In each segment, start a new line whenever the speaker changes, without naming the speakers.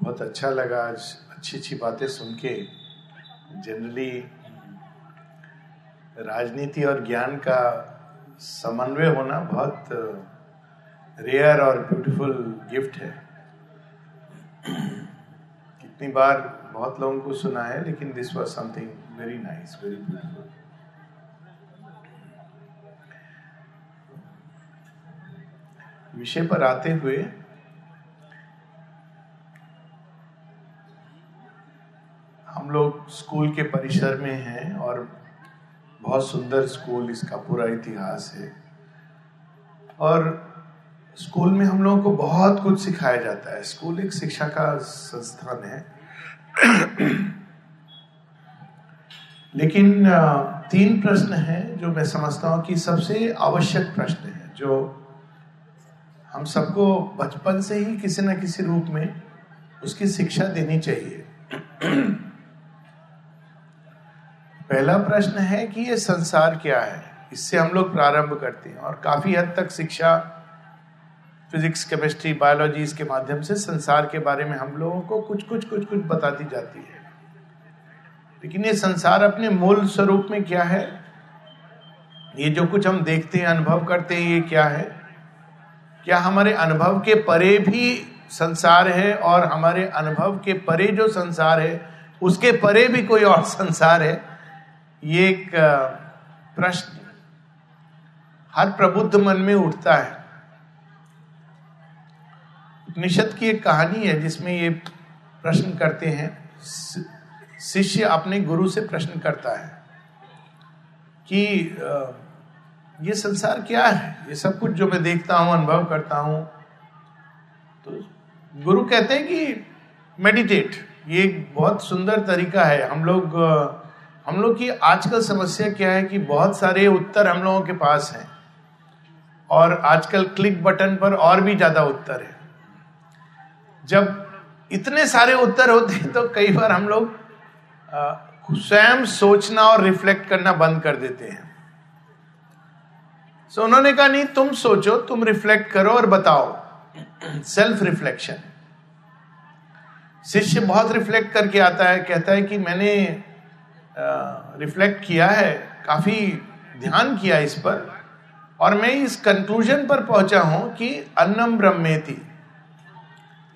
बहुत अच्छा लगा आज अच्छी अच्छी बातें सुन के। जनरली राजनीति और ज्ञान का समन्वय होना बहुत रेयर और ब्यूटीफुल गिफ्ट है। कितनी बार बहुत लोगों को सुना है, लेकिन this was something very nice very beautiful विषय पर आते हुए लोग स्कूल के परिसर में हैं और बहुत सुंदर स्कूल इसका पूरा इतिहास है। और स्कूल में हम लोगों को बहुत कुछ सिखाया जाता है। स्कूल एक शिक्षा का संस्थान है। लेकिन तीन प्रश्न हैं जो मैं समझता हूँ कि सबसे आवश्यक प्रश्न है, जो हम सबको बचपन से ही किसी न किसी रूप में उसकी शिक्षा देनी चाहिए। पहला प्रश्न है कि ये संसार क्या है? इससे हम लोग प्रारंभ करते हैं और काफ़ी हद तक शिक्षा फिजिक्स केमिस्ट्री बायोलॉजी इसके माध्यम से संसार के बारे में हम लोगों को कुछ कुछ कुछ कुछ बताती जाती है। लेकिन ये संसार अपने मूल स्वरूप में क्या है? ये जो कुछ हम देखते हैं, अनुभव करते हैं, ये क्या है? क्या हमारे अनुभव के परे भी संसार है और हमारे अनुभव के परे जो संसार है, उसके परे भी कोई और संसार है? ये एक प्रश्न हर प्रबुद्ध मन में उठता है। उपनिषद की एक कहानी है जिसमें ये प्रश्न करते हैं। शिष्य अपने गुरु से प्रश्न करता है कि ये संसार क्या है? ये सब कुछ जो मैं देखता हूँ, अनुभव करता हूँ। तो गुरु कहते हैं कि मेडिटेट ये एक बहुत सुंदर तरीका है। हम लोग हम लोग की आजकल समस्या क्या है कि बहुत सारे उत्तर हम लोगों के पास हैं। और आजकल क्लिक बटन पर और भी ज़्यादा उत्तर है। जब इतने सारे उत्तर होते हैं तो कई बार हम लोग स्वयं सोचना और रिफ्लेक्ट करना बंद कर देते हैं। सो so, उन्होंने कहा नहीं तुम सोचो तुम रिफ्लेक्ट करो और बताओ। सेल्फ रिफ्लेक्शन शिष्य बहुत रिफ्लेक्ट करके आता है कहता है कि मैंने रिफ्लेक्ट किया है, काफ़ी ध्यान किया इस पर। और मैं इस कंक्लूजन पर पहुँचा हूँ कि अन्नम ब्रह्मे थी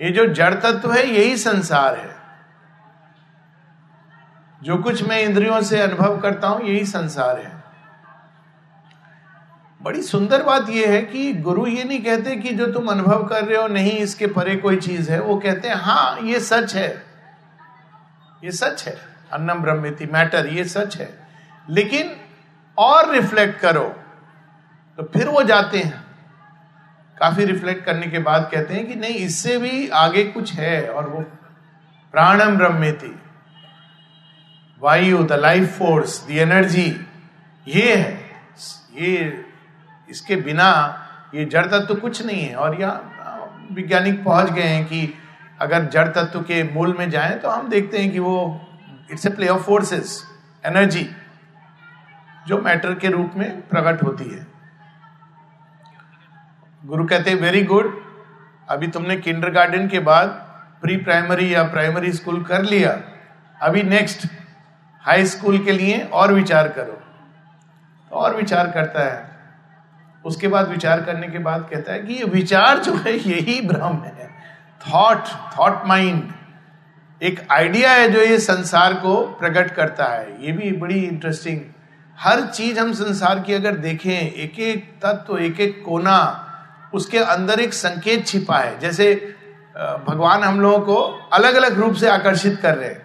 ये जो जड़ तत्व है, यही संसार है। जो कुछ मैं इंद्रियों से अनुभव करता हूँ, यही संसार है। बड़ी सुंदर बात यह है कि गुरु ये नहीं कहते कि जो तुम अनुभव कर रहे हो, नहीं, इसके परे कोई चीज़ है। वो कहते हैं हाँ ये सच है। ये सच है। अन्नम ब्रह्मिति मैटर, ये सच है। लेकिन और रिफ्लेक्ट करो तो फिर वो जाते हैं। काफ़ी रिफ्लेक्ट करने के बाद कहते हैं कि नहीं, इससे भी आगे कुछ है और वो प्राणम ब्रह्मेति वायु the life force the energy ये है। ये, इसके बिना ये जड़ तत्व तो कुछ नहीं है। और यहाँ वैज्ञानिक पहुँच गए हैं कि अगर जड़ तत्व के मूल में जाएँ तो हम देखते हैं कि वो it's a play of forces, energy, जो मैटर के रूप में प्रकट होती है। गुरु कहते हैं वेरी गुड अभी तुमने किंडर गार्डन के बाद प्री प्राइमरी या प्राइमरी स्कूल कर लिया। अभी नेक्स्ट हाई स्कूल के लिए और विचार करो। और विचार करता है। उसके बाद विचार करने के बाद कहता है कि ये विचार जो है, यही भ्रम है। थॉट थॉट माइंड एक आइडिया है जो ये संसार को प्रकट करता है। ये भी बड़ी इंटरेस्टिंग हर चीज़ हम संसार की अगर देखें एक एक तत्व एक एक कोना, उसके अंदर एक संकेत छिपा है। जैसे भगवान हम लोगों को अलग अलग रूप से आकर्षित कर रहे हैं।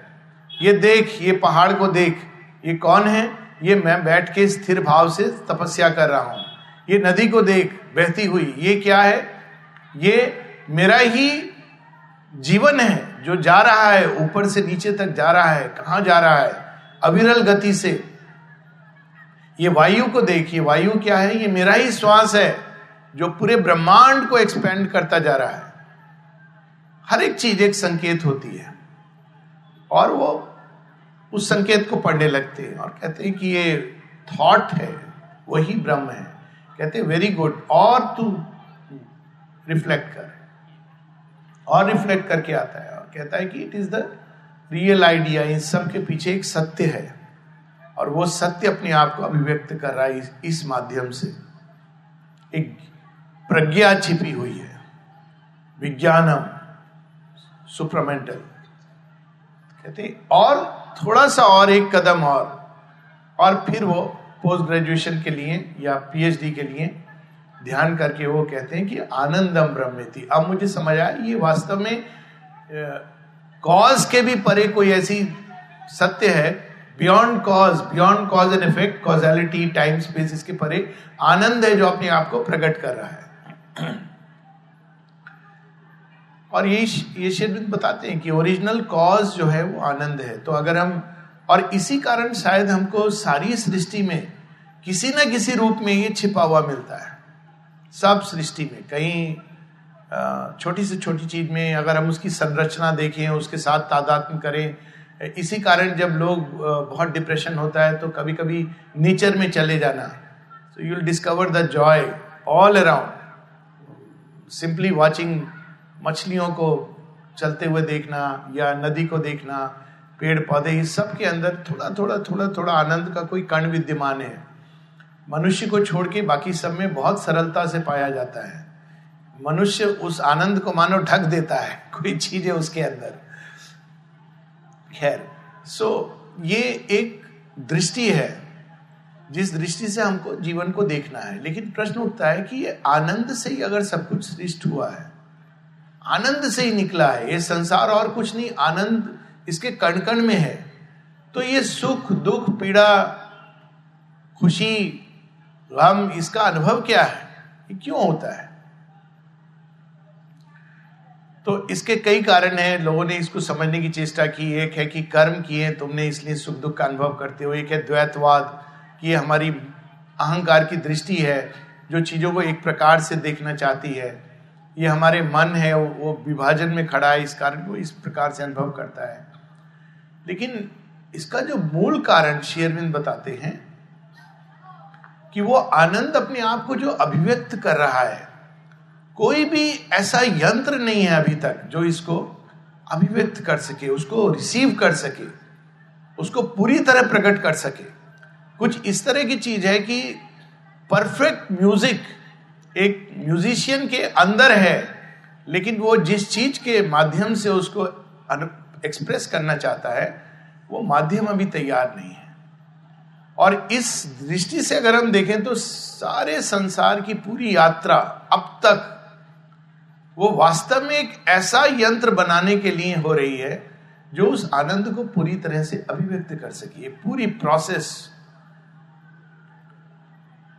ये देख, ये पहाड़ को देख, ये कौन है? ये मैं बैठ के स्थिर भाव से तपस्या कर रहा हूँ। ये नदी को देख, बहती हुई, ये क्या है? ये मेरा ही जीवन है, जो जा रहा है, ऊपर से नीचे तक जा रहा है, कहाँ जा रहा है, अविरल गति से। ये वायु को देखिए, वायु क्या है? ये मेरा ही श्वास है, जो पूरे ब्रह्मांड को एक्सपेंड करता जा रहा है। हर एक चीज़ एक संकेत होती है, और वो उस संकेत को पढ़ने लगते हैं, और कहते हैं कि ये थॉट है, वही ब्रह्म है। कहते वेरी गुड और तू रिफ्लेक्ट कर। और रिफ्लेक्ट करके आता है और कहता है कि it is the real idea इन सब के पीछे एक सत्य है। और वो सत्य अपने आप को अभिव्यक्त कर रहा है इस, इस माध्यम से। एक प्रज्ञा छिपी हुई है। विज्ञानम सुप्रमेंटल कहते और थोड़ा सा और एक कदम और और फिर वो पोस्ट ग्रेजुएशन के लिए या पीएचडी के लिए ध्यान करके वो कहते हैं कि आनंदम ब्रह्म थी अब मुझे समझ आया, ये वास्तव में कॉज के भी परे कोई ऐसी सत्य है beyond cause beyond cause and effect causality time space इसके परे आनंद है जो अपने आप को प्रकट कर रहा है। और ये ये शेरविंद बताते हैं कि ओरिजिनल कॉज जो है वो आनंद है। तो अगर हम, और इसी कारण शायद हमको सारी सृष्टि में किसी ना किसी रूप में ये छिपा हुआ मिलता है। सब सृष्टि में, कहीं छोटी से छोटी चीज़ में अगर हम उसकी संरचना देखें, उसके साथ तादात्म करें, इसी कारण जब लोग बहुत डिप्रेशन होता है तो कभी कभी नेचर में चले जाना। So you will discover the joy all around simply watching मछलियों को चलते हुए देखना या नदी को देखना पेड़ पौधे इस सब के अंदर थोड़ा थोड़ा थोड़ा थोड़ा आनंद का कोई कण विद्यमान है। मनुष्य को छोड़ के बाकी सब में बहुत सरलता से पाया जाता है। मनुष्य उस आनंद को मानो ढक देता है कोई चीज़ है उसके अंदर। खैर सो so, ये एक दृष्टि है जिस दृष्टि से हमको जीवन को देखना है। लेकिन प्रश्न उठता है कि ये आनंद से ही अगर सब कुछ सृष्ट हुआ है आनंद से ही निकला है ये संसार और कुछ नहीं आनंद इसके कण कण में है तो ये सुख दुख पीड़ा खुशी गम इसका अनुभव क्या है? ये क्यों होता है? तो इसके कई कारण हैं। लोगों ने इसको समझने की चेष्टा की। एक है कि कर्म किए, तुमने इसलिए सुख दुख का अनुभव करते हो एक है द्वैतवाद, कि हमारी अहंकार की दृष्टि है, जो चीज़ों को एक प्रकार से देखना चाहती है। ये हमारे मन है वो विभाजन में खड़ा है। इस कारण वो इस प्रकार से अनुभव करता है। लेकिन इसका जो मूल कारण शेयरविंद बताते हैं कि वो आनंद अपने आप को जो अभिव्यक्त कर रहा है, कोई भी ऐसा यंत्र नहीं है अभी तक जो इसको अभिव्यक्त कर सके, उसको रिसीव कर सके, उसको पूरी तरह प्रकट कर सके। कुछ इस तरह की चीज़ है कि परफेक्ट म्यूज़िक एक म्यूजिशियन के अंदर है, लेकिन वो जिस चीज़ के माध्यम से उसको एक्सप्रेस करना चाहता है, वो माध्यम अभी तैयार नहीं है। और इस दृष्टि से अगर हम देखें तो सारे संसार की पूरी यात्रा अब तक वो वास्तव में एक ऐसा यंत्र बनाने के लिए हो रही है जो उस आनंद को पूरी तरह से अभिव्यक्त कर सके पूरी प्रोसेस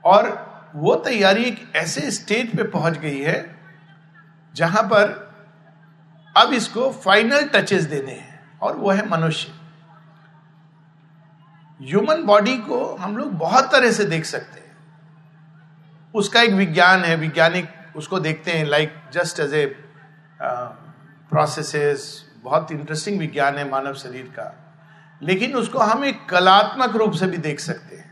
और वो तैयारी एक ऐसे स्टेज पे पहुँच गई है जहाँ पर अब इसको फाइनल टचेस देने हैं और वो है मनुष्य। ह्यूमन बॉडी को हम लोग बहुत तरह से देख सकते हैं। उसका एक विज्ञान है, वैज्ञानिक उसको देखते हैं like just as a processes बहुत इंटरेस्टिंग विज्ञान है मानव शरीर का। लेकिन उसको हम एक कलात्मक रूप से भी देख सकते हैं।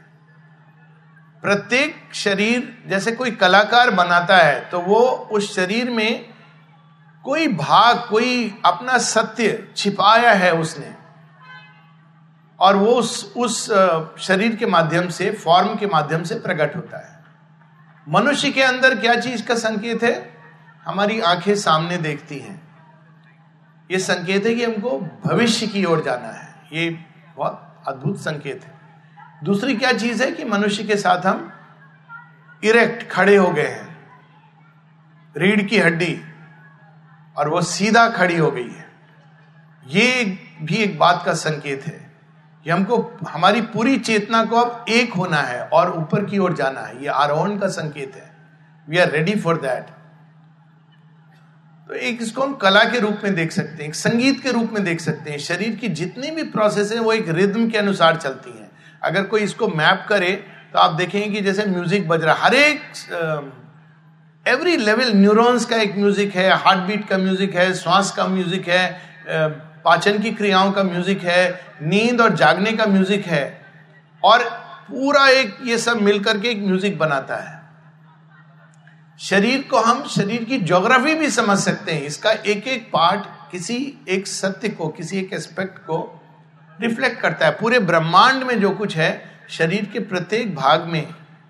प्रत्येक शरीर, जैसे कोई कलाकार बनाता है तो वो उस शरीर में कोई भाग, कोई अपना सत्य छिपाया है उसने। और वो उस उस शरीर के माध्यम से फॉर्म के माध्यम से प्रकट होता है। मनुष्य के अंदर क्या चीज़ का संकेत है? हमारी आँखें सामने देखती हैं। ये संकेत है कि हमको भविष्य की ओर जाना है। ये बहुत अद्भुत संकेत है। दूसरी क्या चीज़ है कि मनुष्य के साथ हम इरेक्ट खड़े हो गए हैं। रीढ़ की हड्डी और वो सीधा खड़ी हो गई है। ये भी एक बात का संकेत है। कि हमको, हमारी पूरी चेतना को अब एक होना है और ऊपर की ओर जाना है। ये आरोहण का संकेत है। We are ready for that तो एक इसको हम कला के रूप में देख सकते हैं, एक संगीत के रूप में देख सकते हैं। शरीर की जितनी भी प्रोसेस है, वो एक रिद्म के अनुसार चलती हैं। अगर कोई इसको मैप करे तो आप देखेंगे कि जैसे म्यूज़िक बज रहा हर एक एवरी लेवल न्यूरॉन्स का एक म्यूज़िक है हार्ट बीट का म्यूज़िक है, श्वास का म्यूज़िक है पाचन की क्रियाओं का म्यूज़िक है, नींद और जागने का म्यूज़िक है, और पूरा एक ये सब मिलकर के एक म्यूज़िक बनाता है। शरीर को हम, शरीर की ज्योग्राफी भी समझ सकते हैं। इसका एक एक पार्ट किसी एक सत्य को, किसी एक एस्पेक्ट को रिफ्लेक्ट करता है। पूरे ब्रह्मांड में जो कुछ है, शरीर के प्रत्येक भाग में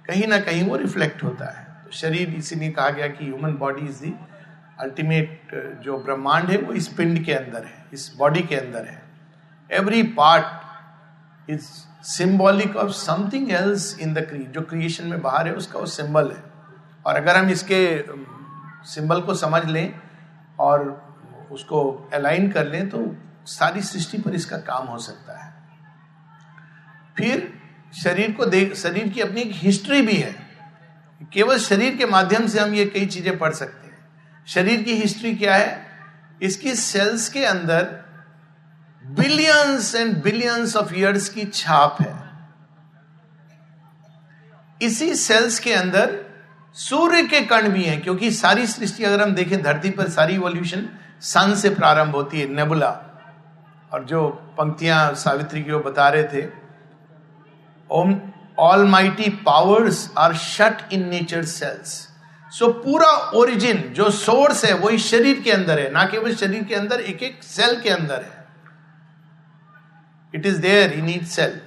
कहीं ना कहीं वो रिफ्लेक्ट होता है। तो शरीर इसीलिए कहा गया कि human body is the ultimate जो ब्रह्मांड है, वो इस पिंड के अंदर है, इस बॉडी के अंदर है। Every part is symbolic of something else in the क्री जो क्रिएशन में बाहर है, उसका वो सिंबल है। और अगर हम इसके सिंबल को समझ लें और उसको अलाइन कर लें तो सारी सृष्टि पर इसका काम हो सकता है। फिर शरीर को देख, शरीर की अपनी एक हिस्ट्री भी है। केवल शरीर के माध्यम से हम ये कई चीज़ें पढ़ सकते हैं। शरीर की हिस्ट्री क्या है? इसकी सेल्स के अंदर billions and billions of years की छाप है। इसी सेल्स के अंदर सूर्य के कण भी हैं, क्योंकि सारी सृष्टि अगर हम देखें, धरती पर सारी इवोल्यूशन सन से प्रारंभ होती है नेबुला और जो पंक्तियाँ सावित्री की वो बता रहे थे, Om all mighty powers are shut in nature cells so so, पूरा ओरिजिन जो सोर्स है वही शरीर के अंदर है। ना केवल शरीर के अंदर एक एक सेल के अंदर है। It is there in each cell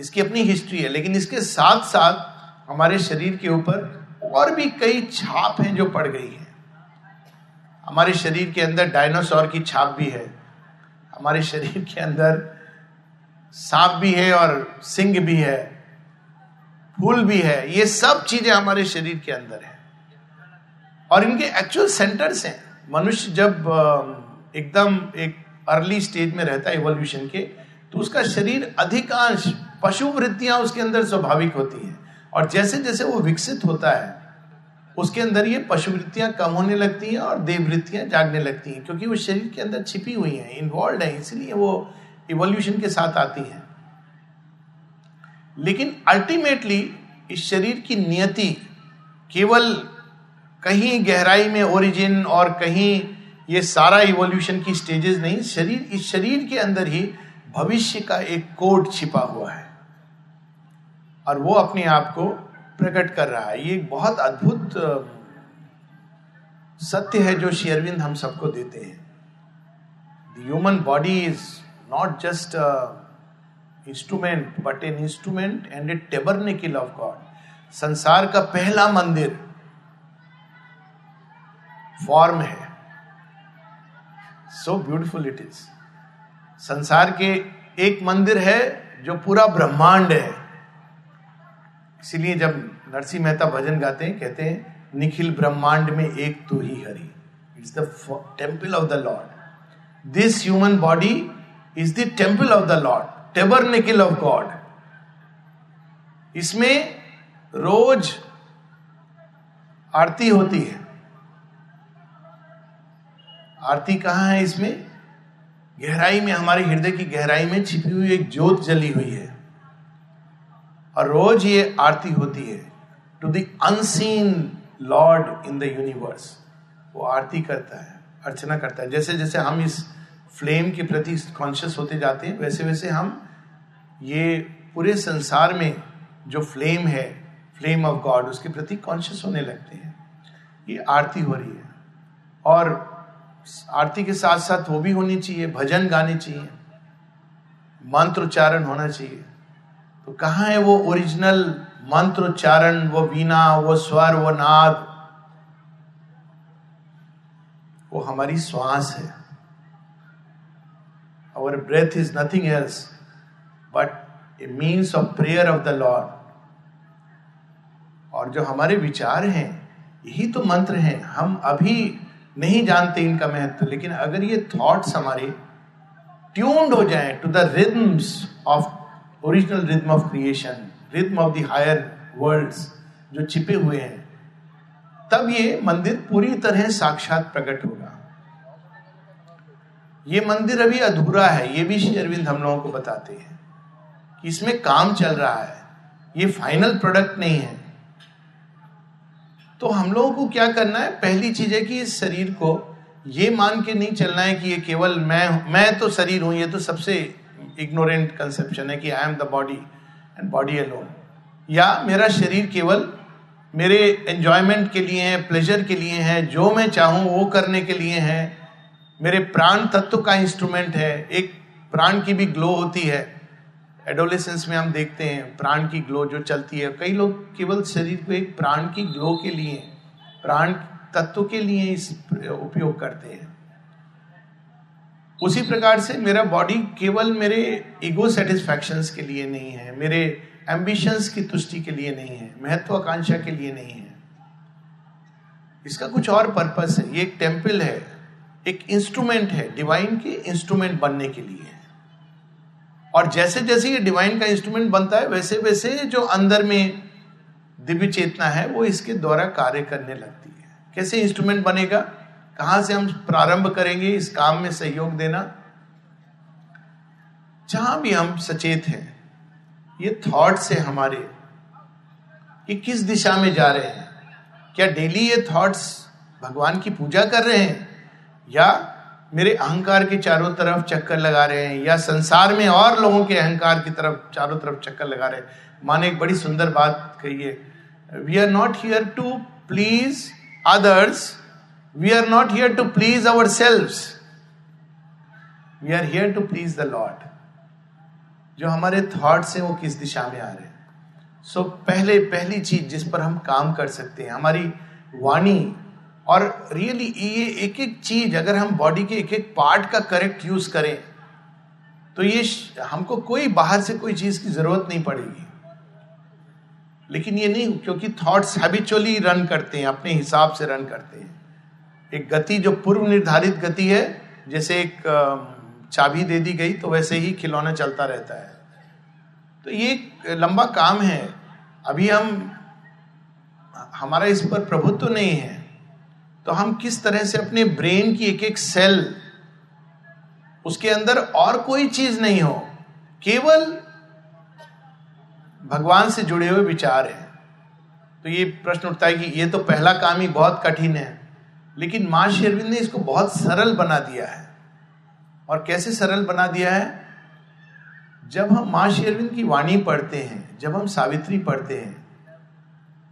इसकी अपनी हिस्ट्री है लेकिन इसके साथ साथ हमारे शरीर के ऊपर और भी कई छाप हैं जो पड़ गई हैं। हमारे शरीर के अंदर डायनासोर की छाप भी है। हमारे शरीर के अंदर सांप भी है और सिंह भी है। फूल भी है, ये सब चीज़ें हमारे शरीर के अंदर है। और इनके एक्चुअल सेंटर्स हैं। मनुष्य जब एकदम एक अर्ली स्टेज में रहता है इवोल्यूशन के तो उसका शरीर अधिकांश पशु वृत्तियाँ उसके अंदर स्वाभाविक होती हैं। और जैसे जैसे वो विकसित होता है, उसके अंदर ये पशु वृत्तियाँ कम होने लगती हैं और देव वृत्तियाँ जागने लगती हैं, क्योंकि वो शरीर के अंदर छिपी हुई हैं इन्वॉल्व है, इसलिए वो इवोल्यूशन के साथ आती हैं। लेकिन अल्टीमेटली इस शरीर की नियति केवल कहीं गहराई में ओरिजिन और कहीं ये सारा इवोल्यूशन की स्टेजेस नहीं, शरीर, इस शरीर के अंदर ही भविष्य का एक कोड छिपा हुआ है। और वो अपने आप को प्रकट कर रहा है। ये एक बहुत अद्भुत सत्य है जो शेयरविंद हम सबको देते हैं। The human body is not just instrument but an instrument and a tabernacle of God संसार का पहला मंदिर फॉर्म है। सो ब्यूटिफुल इट इज़ संसार के एक मंदिर है जो पूरा ब्रह्मांड है। इसीलिए जब नरसिंह मेहता भजन गाते हैं, कहते हैं, निखिल ब्रह्मांड में एक तो ही Hari. It's the temple of the lord this human body is the temple of the lord tabernacle of God इसमें रोज आरती होती है। आरती कहाँ है इसमें? गहराई में, हमारे हृदय की गहराई में छिपी हुई एक ज्योत जली हुई है। और रोज ये आरती होती है to the unseen lord in the universe वो आरती करता है, अर्चना करता है। जैसे जैसे हम इस फ्लेम के प्रति कॉन्शियस होते जाते हैं वैसे वैसे हम ये पूरे संसार में जो फ्लेम है फ्लेम ऑफ़ गॉड उसके प्रति कॉन्शियस होने लगते हैं। ये आरती हो रही है। और आरती के साथ साथ वो भी होनी चाहिए, भजन गाने चाहिए मंत्र उच्चारण होना चाहिए। तो कहाँ है वो ओरिजिनल मंत्र उच्चारण वो वीणा, वो स्वर, वो नाद? वो हमारी श्वास है। Our breath is nothing else but a means of prayer of the Lord. और जो हमारे विचार हैं, यही तो मंत्र हैं। हम अभी नहीं जानते इनका महत्व, लेकिन अगर ये थॉट्स हमारे ट्यून्ड हो जाए to the rhythms of original rhythm of creation rhythm of the higher worlds जो छिपे हुए हैं, तब ये मंदिर पूरी तरह साक्षात प्रकट होगा। ये मंदिर अभी अधूरा है, ये भी श्री अरविंद हम लोगों को बताते हैं। इसमें काम चल रहा है। ये फाइनल प्रोडक्ट नहीं है। तो हम लोगों को क्या करना है? पहली चीज़ है कि इस शरीर को ये मान के नहीं चलना है कि ये केवल मैं मैं तो शरीर हूँ, ये तो सबसे इग्नोरेंट कंसेप्शन है कि I am the body and body alone या मेरा शरीर केवल मेरे एंजॉयमेंट के लिए है प्लेजर के लिए है, जो मैं चाहूँ वो करने के लिए है। मेरे प्राण तत्व का इंस्ट्रूमेंट है। एक प्राण की भी ग्लो होती है। एडोलेसेंस में हम देखते हैं, प्राण की ग्लो जो चलती है। कई लोग केवल शरीर को एक प्राण की ग्लो के लिए, प्राण तत्व के लिए इस उपयोग करते हैं। उसी प्रकार से मेरा बॉडी केवल मेरे ईगो सेटिस्फैक्शन के लिए नहीं है, मेरे एम्बिशंस की तुष्टि के लिए नहीं है, महत्वाकांक्षा के लिए नहीं है। इसका कुछ और पर्पस है। ये एक टेंपल है, एक इंस्ट्रूमेंट है डिवाइन के इंस्ट्रूमेंट बनने के लिए। और जैसे जैसे ये डिवाइन का इंस्ट्रूमेंट बनता है, वैसे वैसे जो अंदर में दिव्य चेतना है, वो इसके द्वारा कार्य करने लगती है। कैसे इंस्ट्रूमेंट बनेगा? कहाँ से हम प्रारंभ करेंगे? इस काम में सहयोग देना। जहाँ भी हम सचेत हैं, ये थॉट से हमारे ये किस दिशा में जा रहे हैं? क्या डेली ये थॉट्स भगवान की पूजा कर रहे हैं? या मेरे अहंकार के चारों तरफ़ चक्कर लगा रहे हैं या संसार में और लोगों के अहंकार की तरफ़ चारों तरफ़ चक्कर लगा रहे हैं। माने एक बड़ी सुंदर बात कही है। We are not here to please others we are not here to please ourselves we are here to please the lord जो हमारे थॉट्स हैं वो किस दिशा में आ रहे हैं? सो so, पहले पहली चीज़ जिस पर हम काम कर सकते हैं हमारी वाणी और रियली ये एक एक चीज़ अगर हम बॉडी के एक एक पार्ट का करेक्ट यूज़ करें तो ये हमको कोई बाहर से कोई चीज़ की ज़रूरत नहीं पड़ेगी। लेकिन ये नहीं, क्योंकि थॉट्स हैबिचुअली रन करते हैं, अपने हिसाब से रन करते हैं। एक गति जो पूर्व निर्धारित गति है, जैसे एक चाबी दे दी गई तो वैसे ही खिलौना चलता रहता है। तो ये एक लंबा काम है। अभी हम, हमारा इस पर प्रभुत्व नहीं है। तो हम किस तरह से अपने ब्रेन की एक एक सेल उसके अंदर और कोई चीज़ नहीं हो, केवल भगवान से जुड़े हुए विचार है। तो ये प्रश्न उठता है कि ये तो पहला काम ही बहुत कठिन है, लेकिन माँ शेरविंद ने इसको बहुत सरल बना दिया है। और कैसे सरल बना दिया है? जब हम माँ शेरविंद की वाणी पढ़ते हैं, जब हम सावित्री पढ़ते हैं,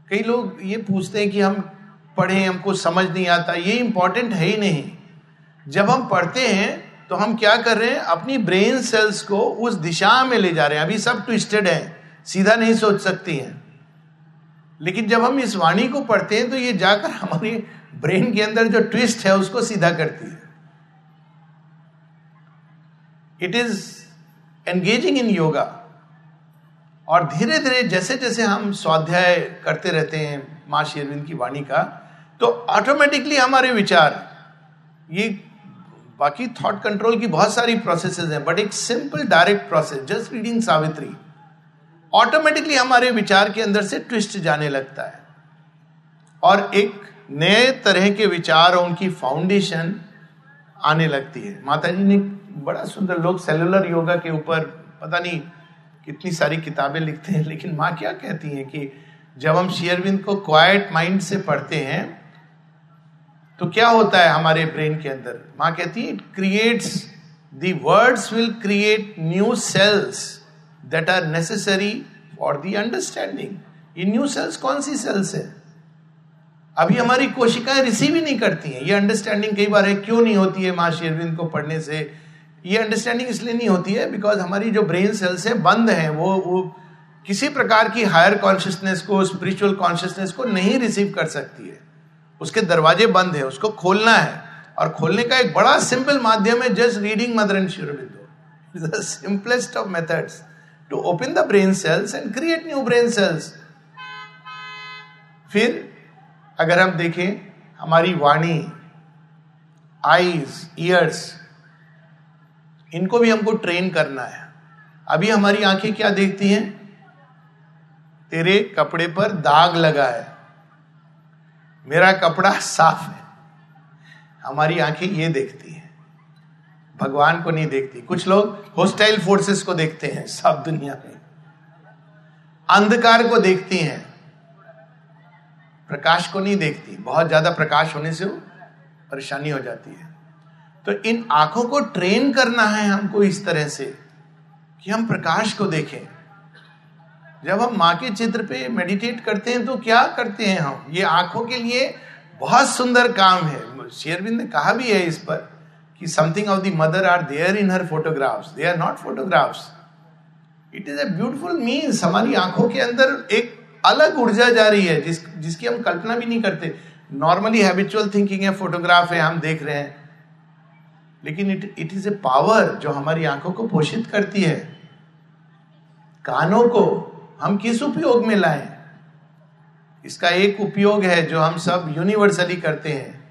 कई लोग ये पूछते हैं कि हम पढ़े, हमको समझ नहीं आता, ये इंपॉर्टेंट है ही नहीं। जब हम पढ़ते हैं तो हम क्या कर रहे हैं, अपनी ब्रेन सेल्स को उस दिशा में ले जा रहे हैं। अभी सब ट्विस्टेड है, सीधा नहीं सोच सकती हैं। लेकिन जब हम इस वाणी को पढ़ते हैं तो ये जाकर हमारी ब्रेन के अंदर जो ट्विस्ट है, उसको सीधा करती है। It is engaging in yoga और धीरे धीरे जैसे जैसे हम स्वाध्याय करते रहते हैं, माँ शेरविंद की वाणी का तो ऑटोमेटिकली हमारे विचार ये बाकी थॉट कंट्रोल की बहुत सारी प्रोसेसेस हैं बट एक simple direct process just reading Savitri automatically हमारे विचार के अंदर से ट्विस्ट जाने लगता है। और एक नए तरह के विचार और उनकी फाउंडेशन आने लगती है। माता जी ने बड़ा सुंदर लोग सेलुलर योगा के ऊपर पता नहीं कितनी सारी किताबें लिखते हैं, लेकिन माँ क्या कहती हैं कि जब हम शेयरविंद को क्वाइट माइंड से पढ़ते हैं तो क्या होता है हमारे ब्रेन के अंदर? माँ कहती है it creates the words will create new cells that are necessary for the understanding ये न्यू सेल्स कौन सी सेल्स है? अभी हमारी कोशिकाएँ रिसीव ही नहीं करती हैं। ये अंडरस्टैंडिंग कई बार है, क्यों नहीं होती है माँ शेरविंद को पढ़ने से? ये अंडरस्टैंडिंग इसलिए नहीं होती है बिकॉज़ हमारी जो ब्रेन सेल्स है, बंद है। वो वो किसी प्रकार की हायर कॉन्शियसनेस को स्पिरिचुअल कॉन्शियसनेस को नहीं रिसीव कर सकती है। उसके दरवाजे बंद है, उसको खोलना है। और खोलने का एक बड़ा सिंपल माध्यम है just reading mother and Sri Aurobindo simplest of methods to open the brain cells and create new brain cells फिर, अगर हम देखें, हमारी वाणी आईज ईयर्स इनको भी हमको ट्रेन करना है। अभी हमारी आँखें क्या देखती हैं? तेरे कपड़े पर दाग लगा है। मेरा कपड़ा साफ़ है। हमारी आँखें ये देखती है। भगवान को नहीं देखती। कुछ लोग होस्टाइल फोर्सेस को देखते हैं सब दुनिया में। अंधकार को देखती हैं। प्रकाश को नहीं देखती। बहुत ज़्यादा प्रकाश होने से परेशानी हो जाती है। तो इन आँखों को ट्रेन करना है हमको इस तरह से कि हम प्रकाश को देखें। जब हम माँ के चित्र पे मेडिटेट करते हैं तो क्या करते हैं हम? ये आँखों के लिए बहुत सुंदर काम है। शेरविंद ने कहा भी है इस पर कि something of the mother are there in her photographs they are not photographs it is a beautiful means हमारी आँखों के अंदर एक अलग ऊर्जा जा रही है, जिस, जिसकी हम कल्पना भी नहीं करते। नॉर्मली हैबिचुअल थिंकिंग है फोटोग्राफ है, हम देख रहे हैं। लेकिन it it is a power जो हमारी आँखों को पोषित करती है। कानों को हम किस उपयोग में लाएँ? इसका एक उपयोग है जो हम सब यूनिवर्सली करते हैं।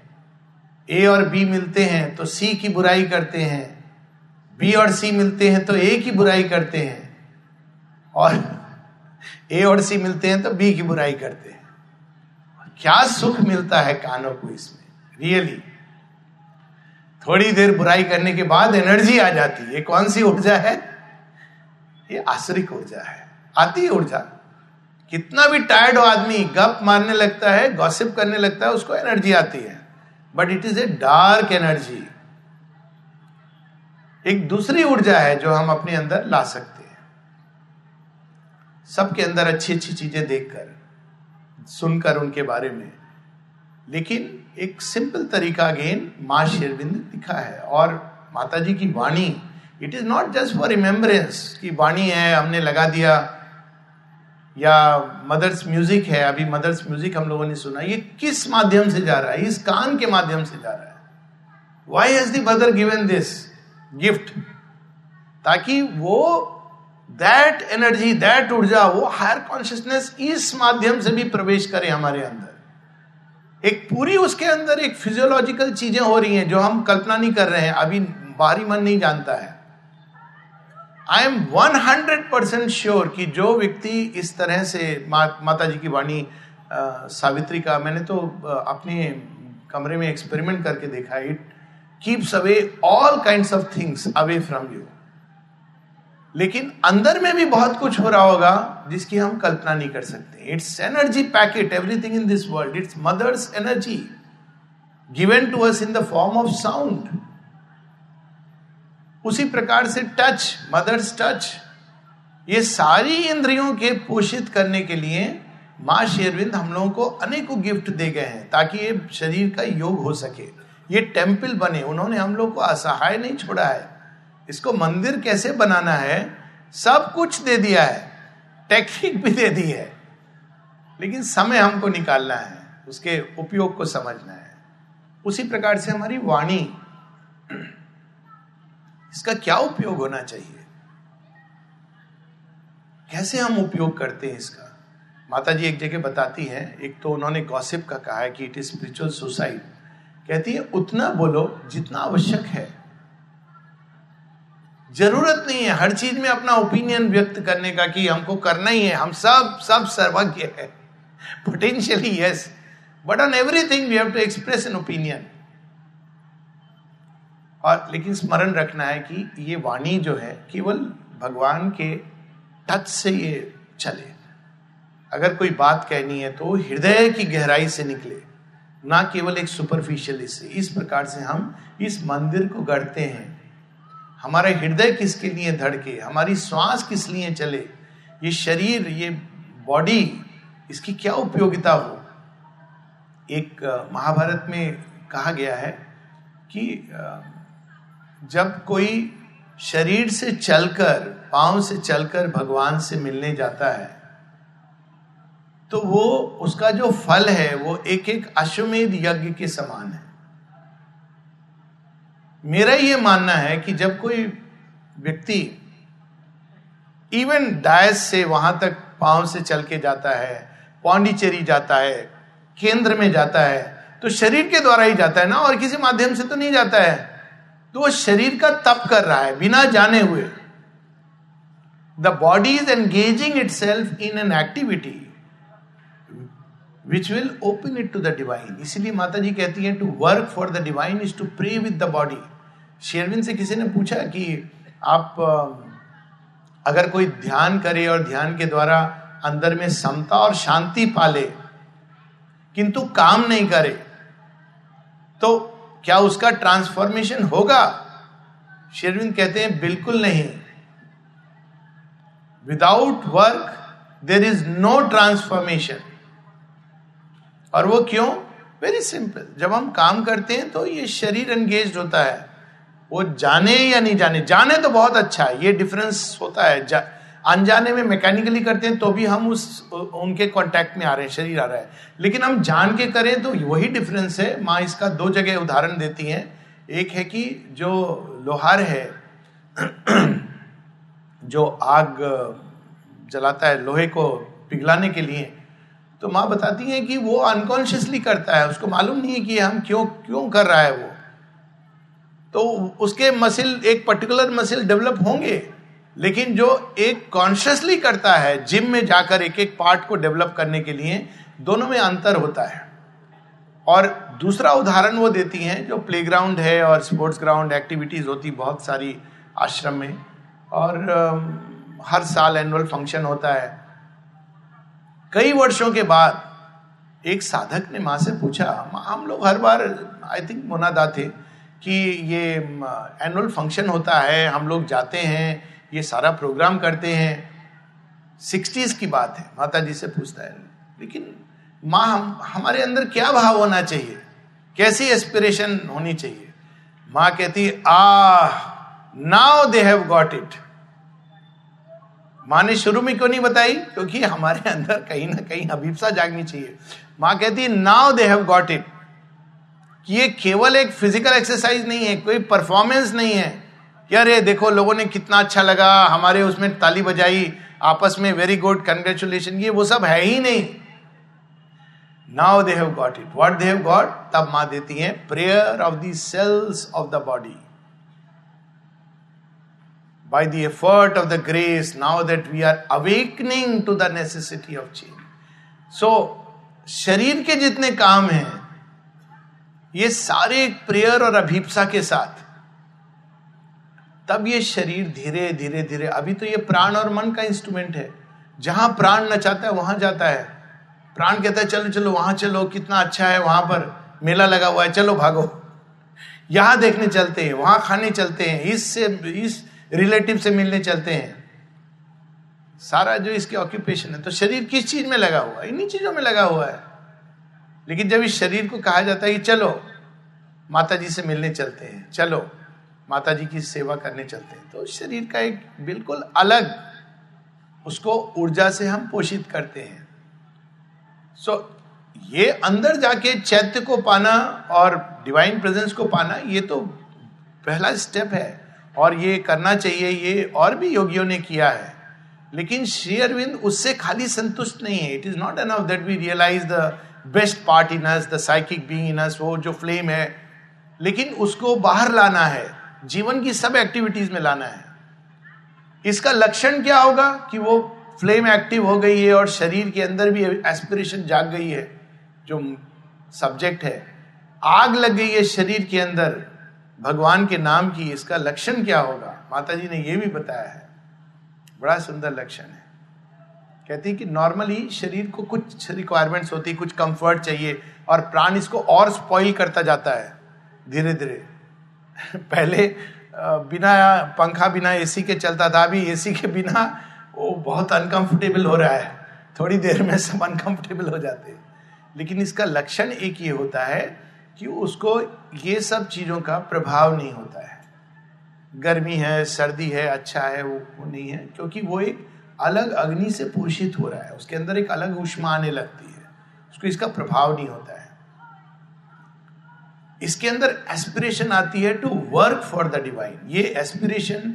ए और बी मिलते हैं तो सी की बुराई करते हैं। बी और सी मिलते हैं तो ए की बुराई करते हैं। और ए और सी मिलते हैं तो बी की बुराई करते हैं। क्या सुख मिलता है कानों को इसमें? रियली थोड़ी देर बुराई करने के बाद एनर्जी आ जाती है। कौन सी ऊर्जा है? ये आश्रिक ऊर्जा है। आती है ऊर्जा। कितना भी टायर्ड हो आदमी, गप मारने लगता है गॉसिप करने लगता है, उसको एनर्जी आती है। But it is a dark energy एक दूसरी ऊर्जा है जो हम अपने अंदर ला सकते हैं। सबके अंदर अच्छी अच्छी चीज़ें देखकर, सुनकर उनके बारे में। लेकिन एक सिंपल तरीका अगेन माँ शेरविंद लिखा है, और माता जी की वाणी it is not just for remembrance की वाणी है, हमने लगा दिया या मदर्स म्यूज़िक है, अभी मदर्स म्यूज़िक हम लोगों ने सुना, ये किस माध्यम से जा रहा है? इस कान के माध्यम से जा रहा है। Why has the mother given this gift ताकि वो दैट एनर्जी दैट ऊर्जा, वो हायर कॉन्शियसनेस इस माध्यम से भी प्रवेश करे हमारे अंदर। एक पूरी उसके अंदर एक फिजियोलॉजिकल चीज़ें हो रही हैं जो हम कल्पना नहीं कर रहे हैं। अभी बाहरी मन नहीं जानता है। I am one hundred percent sure कि जो व्यक्ति इस तरह से मा, माता जी की वाणी सावित्री का मैंने तो अपने कमरे में एक्सपेरिमेंट करके देखा it keeps away all kind of things away from you लेकिन अंदर में भी बहुत कुछ हो रहा होगा जिसकी हम कल्पना नहीं कर सकते। It's energy packet everything in this world it's mother's energy given to us in the form of sound उसी प्रकार से टच मदर्स टच ये सारी इंद्रियों के पोषित करने के लिए माँ शेरविंद हम लोगों को अनेकों गिफ्ट दे गए हैं ताकि ये शरीर का योग हो सके। ये टेंपल बने, उन्होंने हम लोग को असहाय नहीं छोड़ा है। इसको मंदिर कैसे बनाना है? सब कुछ दे दिया है। टेक्निक भी दे दी है। लेकिन समय हमको निकालना है, उसके उपयोग को समझना है। उसी प्रकार से हमारी वाणी इसका क्या उपयोग होना चाहिए? कैसे हम उपयोग करते हैं इसका? माता जी एक जगह बताती हैं, एक तो उन्होंने गॉसिप का कहा है कि इट इज़ स्पिरिचुअल सुसाइड कहती है, उतना बोलो जितना आवश्यक है। ज़रूरत नहीं है हर चीज़ में अपना ओपिनियन व्यक्त करने का कि हमको करना ही है। हम सब सब सर्वज्ञ है। Potentially yes but on everything we have to express an opinion और लेकिन स्मरण रखना है कि ये वाणी जो है केवल भगवान के टच से ये चले। अगर कोई बात कहनी है तो हृदय की गहराई से निकले, ना केवल एक सुपरफिशियल इससे इस प्रकार से हम इस मंदिर को गढ़ते हैं। हमारा हृदय किसके लिए धड़के? हमारी श्वास किस लिए चले? ये शरीर, ये बॉडी इसकी क्या उपयोगिता हो? एक महाभारत में कहा गया है कि जब कोई शरीर से चलकर, पाँव से चलकर भगवान से मिलने जाता है तो वो, उसका जो फल है, वो एक एक अश्वमेध यज्ञ के समान है। मेरा ये मानना है कि जब कोई व्यक्ति इवन डायस से वहाँ तक पाँव से चल के जाता है, पौंडीचेरी जाता है, केंद्र में जाता है तो शरीर के द्वारा ही जाता है ना, और किसी माध्यम से तो नहीं जाता है। तो वो शरीर का तप कर रहा है, बिना जाने हुए। The body is engaging itself in an activity which will open it to the divine इसीलिए माता जी कहती हैं to work for the divine is to pray with the body Sherwin से किसी ने पूछा कि आप अगर कोई ध्यान करे और ध्यान के द्वारा अंदर में समता और शांति पाले, किंतु काम नहीं करे तो क्या उसका ट्रांसफॉर्मेशन होगा? शेरविंद कहते हैं, बिल्कुल नहीं। Without work there is no transformation और वो क्यों? वेरी सिंपल जब हम काम करते हैं तो ये शरीर एंगेज होता है। वो जाने या नहीं जाने? जाने तो बहुत अच्छा है। ये डिफरेंस होता है। अनजाने में मैकेनिकली करते हैं तो भी हम उस उनके कांटेक्ट में आ रहे हैं, शरीर आ रहा है। लेकिन हम जान के करें तो वही डिफरेंस है। माँ इसका दो जगह उदाहरण देती हैं। एक है कि जो लोहार है, जो आग जलाता है लोहे को पिघलाने के लिए तो माँ बताती है कि वो अनकॉन्शियसली करता है। उसको मालूम नहीं है कि हम क्यों क्यों कर रहा है वो। तो उसके मसिल एक पर्टिकुलर मसिल डेवलप होंगे। लेकिन जो एक कॉन्शियसली करता है जिम में जाकर एक एक पार्ट को डेवलप करने के लिए, दोनों में अंतर होता है। और दूसरा उदाहरण वो देती हैं, जो प्लेग्राउंड है और स्पोर्ट्स ग्राउंड एक्टिविटीज़ होती बहुत सारी आश्रम में। और हर साल एनुअल फ़ंक्शन होता है। कई वर्षों के बाद एक साधक ने माँ से पूछा, माँ, हम लोग हर बार आई थिंक मुनादा थे कि ये एनुअल फ़ंक्शन होता है, हम लोग जाते हैं ये सारा प्रोग्राम करते हैं। सिक्सटीज की बात है माता जी से पूछता है। लेकिन माँ, हम, हमारे अंदर क्या भाव होना चाहिए? कैसी एस्पिरेशन होनी चाहिए? माँ कहती आ now they have got it माँ ने शुरू में क्यों नहीं बताई? क्योंकि हमारे अंदर कहीं ना कहीं अभिप्सा जागनी चाहिए। माँ कहती now they have got it कि ये केवल एक फ़िज़िकल एक्सरसाइज नहीं है, कोई परफॉर्मेंस नहीं है। कि अरे देखो लोगों ने कितना अच्छा लगा हमारे उसमें ताली बजाई आपस में वेरी गुड कंग्रेचुलेशन ये वो सब है ही नहीं। Now they have got it what they have got तब माँ देती है prayer of the cells of the body by the effort of the grace, now that we are awakening to the necessity of change. So, शरीर के जितने काम हैं ये सारे प्रेयर और अभिप्सा के साथ। तब ये शरीर धीरे धीरे धीरे, अभी तो ये प्राण और मन का इंस्ट्रूमेंट है। जहाँ प्राण न चाहता है, वहाँ जाता है। प्राण कहता है, चलो चलो, वहाँ चलो, कितना अच्छा है, वहाँ पर मेला लगा हुआ है, चलो, भागो। यहाँ देखने चलते हैं, वहाँ खाने चलते हैं इससे इस रिलेटिव से मिलने चलते हैं। सारा जो इसके ऑक्यूपेशन है तो शरीर किस चीज़ में लगा हुआ है? इन्हीं चीज़ों में लगा हुआ है। लेकिन जब इस शरीर को कहा जाता है कि चलो माता जी से मिलने चलते हैं, चलो। माता जी की सेवा करने चलते हैं। तो शरीर का एक बिल्कुल अलग उसको ऊर्जा से हम पोषित करते हैं। सो so, ये अंदर जाके चैत्य को पाना और डिवाइन प्रेजेंस को पाना ये तो पहला स्टेप है। और ये करना चाहिए ये और भी योगियों ने किया है। लेकिन श्री अरविंद उससे खाली संतुष्ट नहीं है। It is not enough that we realize the best part in us the psychic being in us वो जो फ्लेम है। लेकिन उसको बाहर लाना है। जीवन की सब एक्टिविटीज़ में लाना है। इसका लक्षण क्या होगा कि वो फ्लेम एक्टिव हो गई है और शरीर के अंदर भी एस्पिरेशन जाग गई है, जो सब्जेक्ट है। आग लग गई है शरीर के अंदर, भगवान के नाम की। इसका लक्षण क्या होगा? माता जी ने यह भी बताया है। बड़ा सुंदर लक्षण है। कहती है कि नॉर्मली शरीर को कुछ रिक्वायरमेंट्स होती है कुछ कंफर्ट चाहिए और प्राण इसको और स्पॉइल करता जाता है धीरे धीरे पहले बिना पंखा बिना एसी के चलता था। अभी एसी के बिना वो बहुत अनकंफर्टेबल हो रहा है। थोड़ी देर में सब अनकंफर्टेबल हो जाते हैं। लेकिन इसका लक्षण एक ये होता है कि उसको ये सब चीज़ों का प्रभाव नहीं होता है। गर्मी है सर्दी है अच्छा है वो, वो नहीं है क्योंकि वो एक अलग अग्नि से पोषित हो रहा है। उसके अंदर एक अलग उष्मा आने लगती है। उसको इसका प्रभाव नहीं होता है। इसके अंदर एस्पिरेशन आती है to work for the divine ये एस्पिरेशन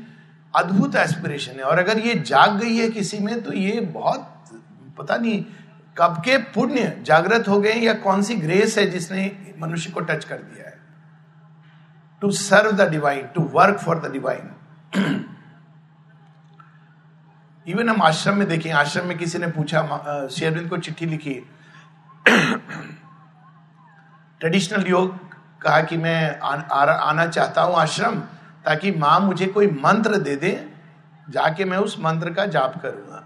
अद्भुत एस्पिरेशन है। और अगर ये जाग गई है किसी में तो ये बहुत, पता नहीं कब के पुण्य जागृत हो गए या कौन सी ग्रेस है जिसने मनुष्य को टच कर दिया है। To serve the divine to work for the divine even हम आश्रम में देखें, आश्रम में किसी ने पूछा शेरविंद को चिट्ठी लिखी। ट्रेडिशनल योग कहा कि मैं आ, आ, आना चाहता हूँ आश्रम ताकि माँ मुझे कोई मंत्र दे दे जाके मैं उस मंत्र का जाप करूँगा।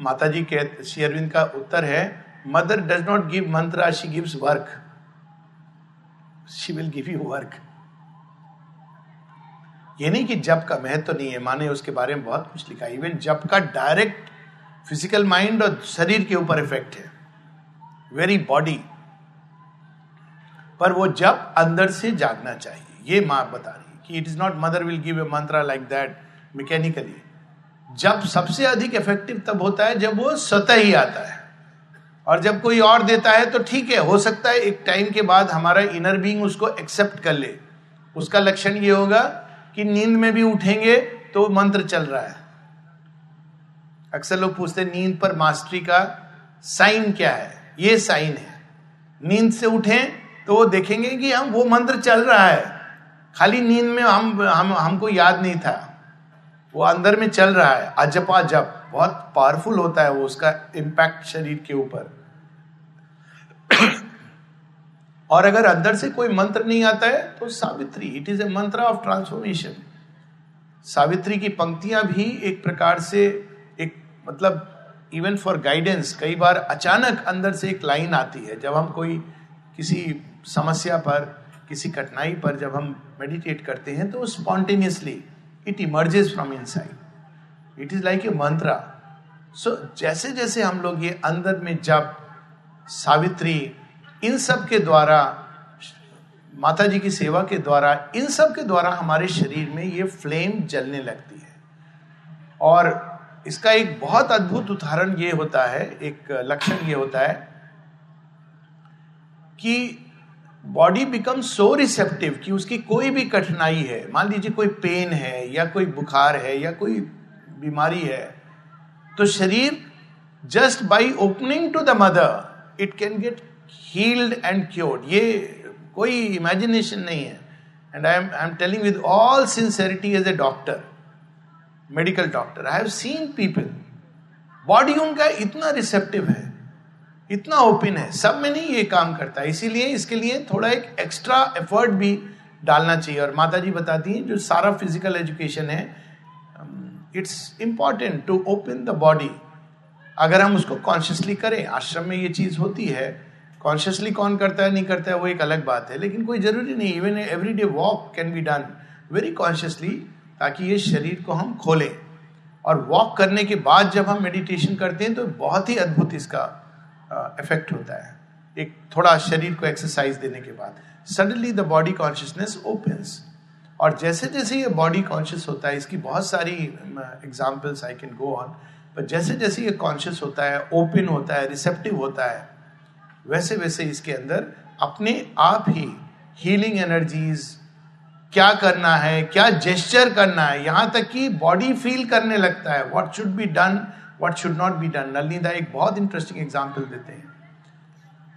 माता जी के श्री अरविंद का उत्तर है mother does not give mantra she gives work she will give you work ये नहीं कि जब का महत्व तो नहीं है माने उसके बारे में बहुत कुछ लिखा इवन जब का डायरेक्ट फ़िज़िकल माइंड और शरीर के ऊपर इफ़ेक्ट है। वेरी बॉडी पर वो जब अंदर से जागना चाहिए, ये माँ बता रही है कि it is not mother will give a mantra like that mechanically जब सबसे अधिक इफ़ेक्टिव तब होता है जब वो स्वतः ही आता है। और जब कोई और देता है तो ठीक है, हो सकता है एक टाइम के बाद हमारा इनर बीइंग उसको एक्सेप्ट कर ले। उसका लक्षण ये होगा कि नींद में भी उठेंगे तो मंत्र चल रहा है। अक्सर लोग पूछते नींद पर मास्टरी का साइन क्या है? ये साइन है। नींद से उठें तो वो देखेंगे कि हम, वो मंत्र चल रहा है। खाली नींद में हम हम, हमको याद नहीं था। वो अंदर में चल रहा है अजपा जप बहुत पावरफुल होता है वो, उसका इम्पैक्ट शरीर के ऊपर। और अगर अंदर से कोई मंत्र नहीं आता है तो सावित्री इट इज़ ए मंत्र ऑफ़ ट्रांसफॉर्मेशन सावित्री की पंक्तियाँ भी एक प्रकार से एक मतलब इवन फॉर गाइडेंस कई बार अचानक अंदर से एक लाइन आती है, जब हम कोई किसी समस्या पर, किसी कठिनाई पर जब हम मेडिटेट करते हैं तो spontaneously it emerges from inside it is like a mantra so जैसे जैसे हम लोग ये अंदर में जब सावित्री इन सब के द्वारा माता जी की सेवा के द्वारा, इन सब के द्वारा हमारे शरीर में ये फ्लेम जलने लगती है। और इसका एक बहुत अद्भुत उदाहरण ये होता है, एक लक्षण ये होता है कि बॉडी बिकम सो रिसेप्टिव कि उसकी कोई भी कठिनाई है, मान लीजिए कोई पेन है या कोई बुखार है या कोई बीमारी है तो शरीर just by opening to the mother it can get healed and cured ये कोई इमेजिनेशन नहीं है. And I am I am telling with all sincerity as a doctor medical doctor I have seen people body उनका इतना receptive है इतना open है, सब में नहीं ये काम करता है। इसीलिए इसके लिए थोड़ा एक एक्स्ट्रा एफर्ट भी डालना चाहिए। और माता जी बताती हैं, जो सारा फ़िज़िकल एजुकेशन है it's important to open the body अगर हम उसको कॉन्शियसली करें, आश्रम में ये चीज़ होती है कॉन्शियसली कौन करता है, नहीं करता है, वो एक अलग बात है। लेकिन कोई ज़रूरी नहीं even every day walk can be done very consciously ताकि ये शरीर को हम खोलें। और वॉक करने के बाद जब हम मेडिटेशन करते हैं तो बहुत ही अद्भुत इसका इफ़ेक्ट होता है। एक थोड़ा शरीर को एक्सरसाइज देने के बाद। Suddenly the body consciousness opens और जैसे जैसे ये बॉडी कॉन्शियस होता है, इसकी बहुत सारी examples I can go on पर जैसे जैसे ये कॉन्शियस होता है ओपन होता है रिसेप्टिव होता है वैसे वैसे इसके अंदर अपने आप ही हीलिंग एनर्जीज क्या करना है, क्या जेस्चर करना है, यहाँ तक कि बॉडी फील करने लगता है what should be done what should not be done Nalinida एक बहुत इंटरेस्टिंग एग्ज़ाम्पल देते हैं।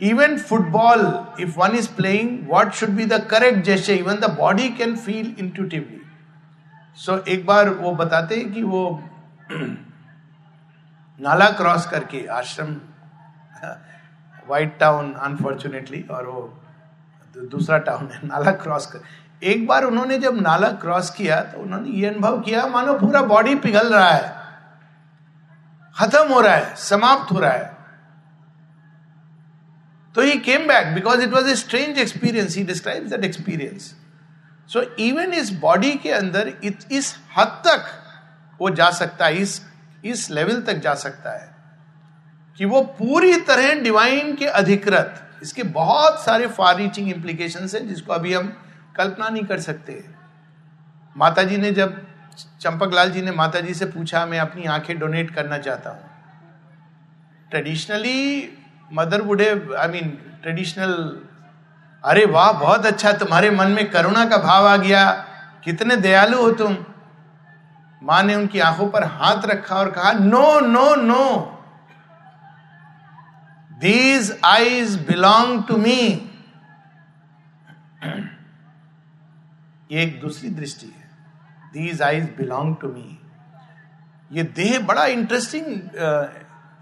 Even football if one is playing what should be the correct gesture even the body can feel intuitively so एक बार वो बताते हैं कि वो नाला क्रॉस करके आश्रम वाइट टाउन अनफॉर्चुनेटली और वो दूसरा टाउन है, नाला क्रॉस कर। एक बार उन्होंने जब नाला क्रॉस किया तो उन्होंने ये अनुभव किया, मानो पूरा बॉडी पिघल रहा है। खत्म हो रहा है समाप्त हो रहा है। तो he came back because it was a strange experience he describe that experience so even इस बॉडी के अंदर इत, इस हद तक वो जा सकता है इस इस लेवल तक जा सकता है कि वो पूरी तरह डिवाइन के अधिकृत। इसके बहुत सारे फार रीचिंग इंप्लीकेशन है जिसको अभी हम कल्पना नहीं कर सकते। माता जी ने जब चंपक लाल जी ने माता जी से पूछा, मैं अपनी आँखें डोनेट करना चाहता हूँ. Traditionally mother would I mean traditional अरे वाह, बहुत अच्छा तुम्हारे मन में करुणा का भाव आ गया। कितने दयालु हो तुम। माँ ने उनकी आँखों पर हाथ रखा और कहा, no no no. These eyes belong to me ये एक दूसरी दृष्टि है। These eyes belong to me ये देह बड़ा इंटरेस्टिंग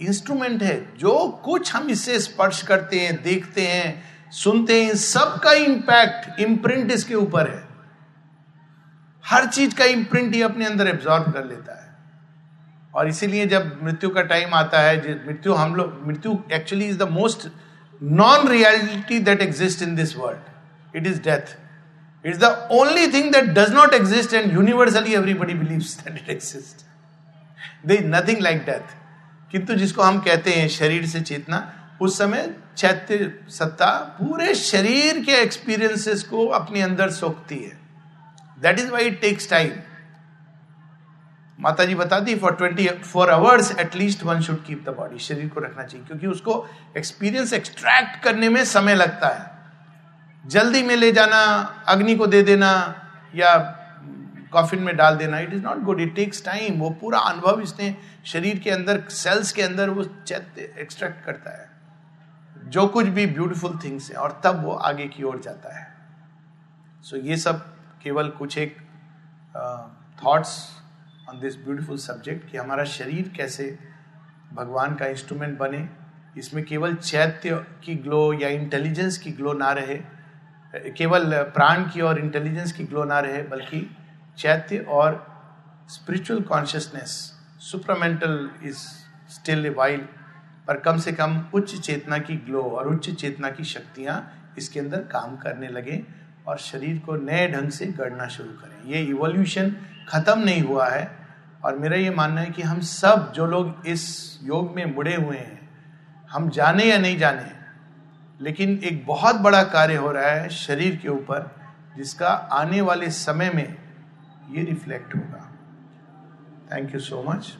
इंस्ट्रूमेंट uh, है जो कुछ हम इससे स्पर्श करते हैं देखते हैं सुनते हैं सबका इंपैक्ट इम्प्रिंट इसके ऊपर है। हर चीज़ का इम्प्रिंट ये अपने अंदर एब्जॉर्ब कर लेता है। और इसीलिए जब मृत्यु का टाइम आता है मृत्यु हम लोग मृत्यु actually is the most non reality that exist in this world it is death it's the only thing that does not exist and universally everybody believes that it exist they nothing like death किंतु जिसको हम कहते हैं शरीर से चेतना, उस समय चैत्य सत्ता पूरे शरीर के एक्सपीरियंसेस को अपने अंदर सोखती है। That is why it takes time माता जी बताती for twenty four hours at least one should keep the body शरीर को रखना चाहिए, क्योंकि उसको एक्सपीरियंस एक्सट्रैक्ट करने में समय लगता है। जल्दी में ले जाना, अग्नि को दे देना, या कॉफिन में डाल देना it is not good it takes time वो पूरा अनुभव इसने शरीर के अंदर सेल्स के अंदर वो चैत्य एक्सट्रैक्ट करता है। जो कुछ भी ब्यूटीफुल थिंग्स है, और तब वो आगे की ओर जाता है। सो so ये सब केवल कुछ एक thoughts on this beautiful subject कि हमारा शरीर कैसे भगवान का इंस्ट्रूमेंट बने। इसमें केवल चैत्य की ग्लो या इंटेलिजेंस की ग्लो ना रहे। केवल प्राण की और इंटेलिजेंस की ग्लो ना रहे, बल्कि चैत्य और spiritual consciousness supermental is still a while पर कम से कम उच्च चेतना की ग्लो और उच्च चेतना की शक्तियाँ इसके अंदर काम करने लगे और शरीर को नए ढंग से गढ़ना शुरू करें। ये इवोल्यूशन खत्म नहीं हुआ है और मेरा ये मानना है कि हम सब, जो लोग इस योग में मुड़े हुए हैं, हम जाने या नहीं जाने लेकिन एक बहुत बड़ा कार्य हो रहा है शरीर के ऊपर, जिसका आने वाले समय में ये रिफ्लेक्ट होगा। Thank you so much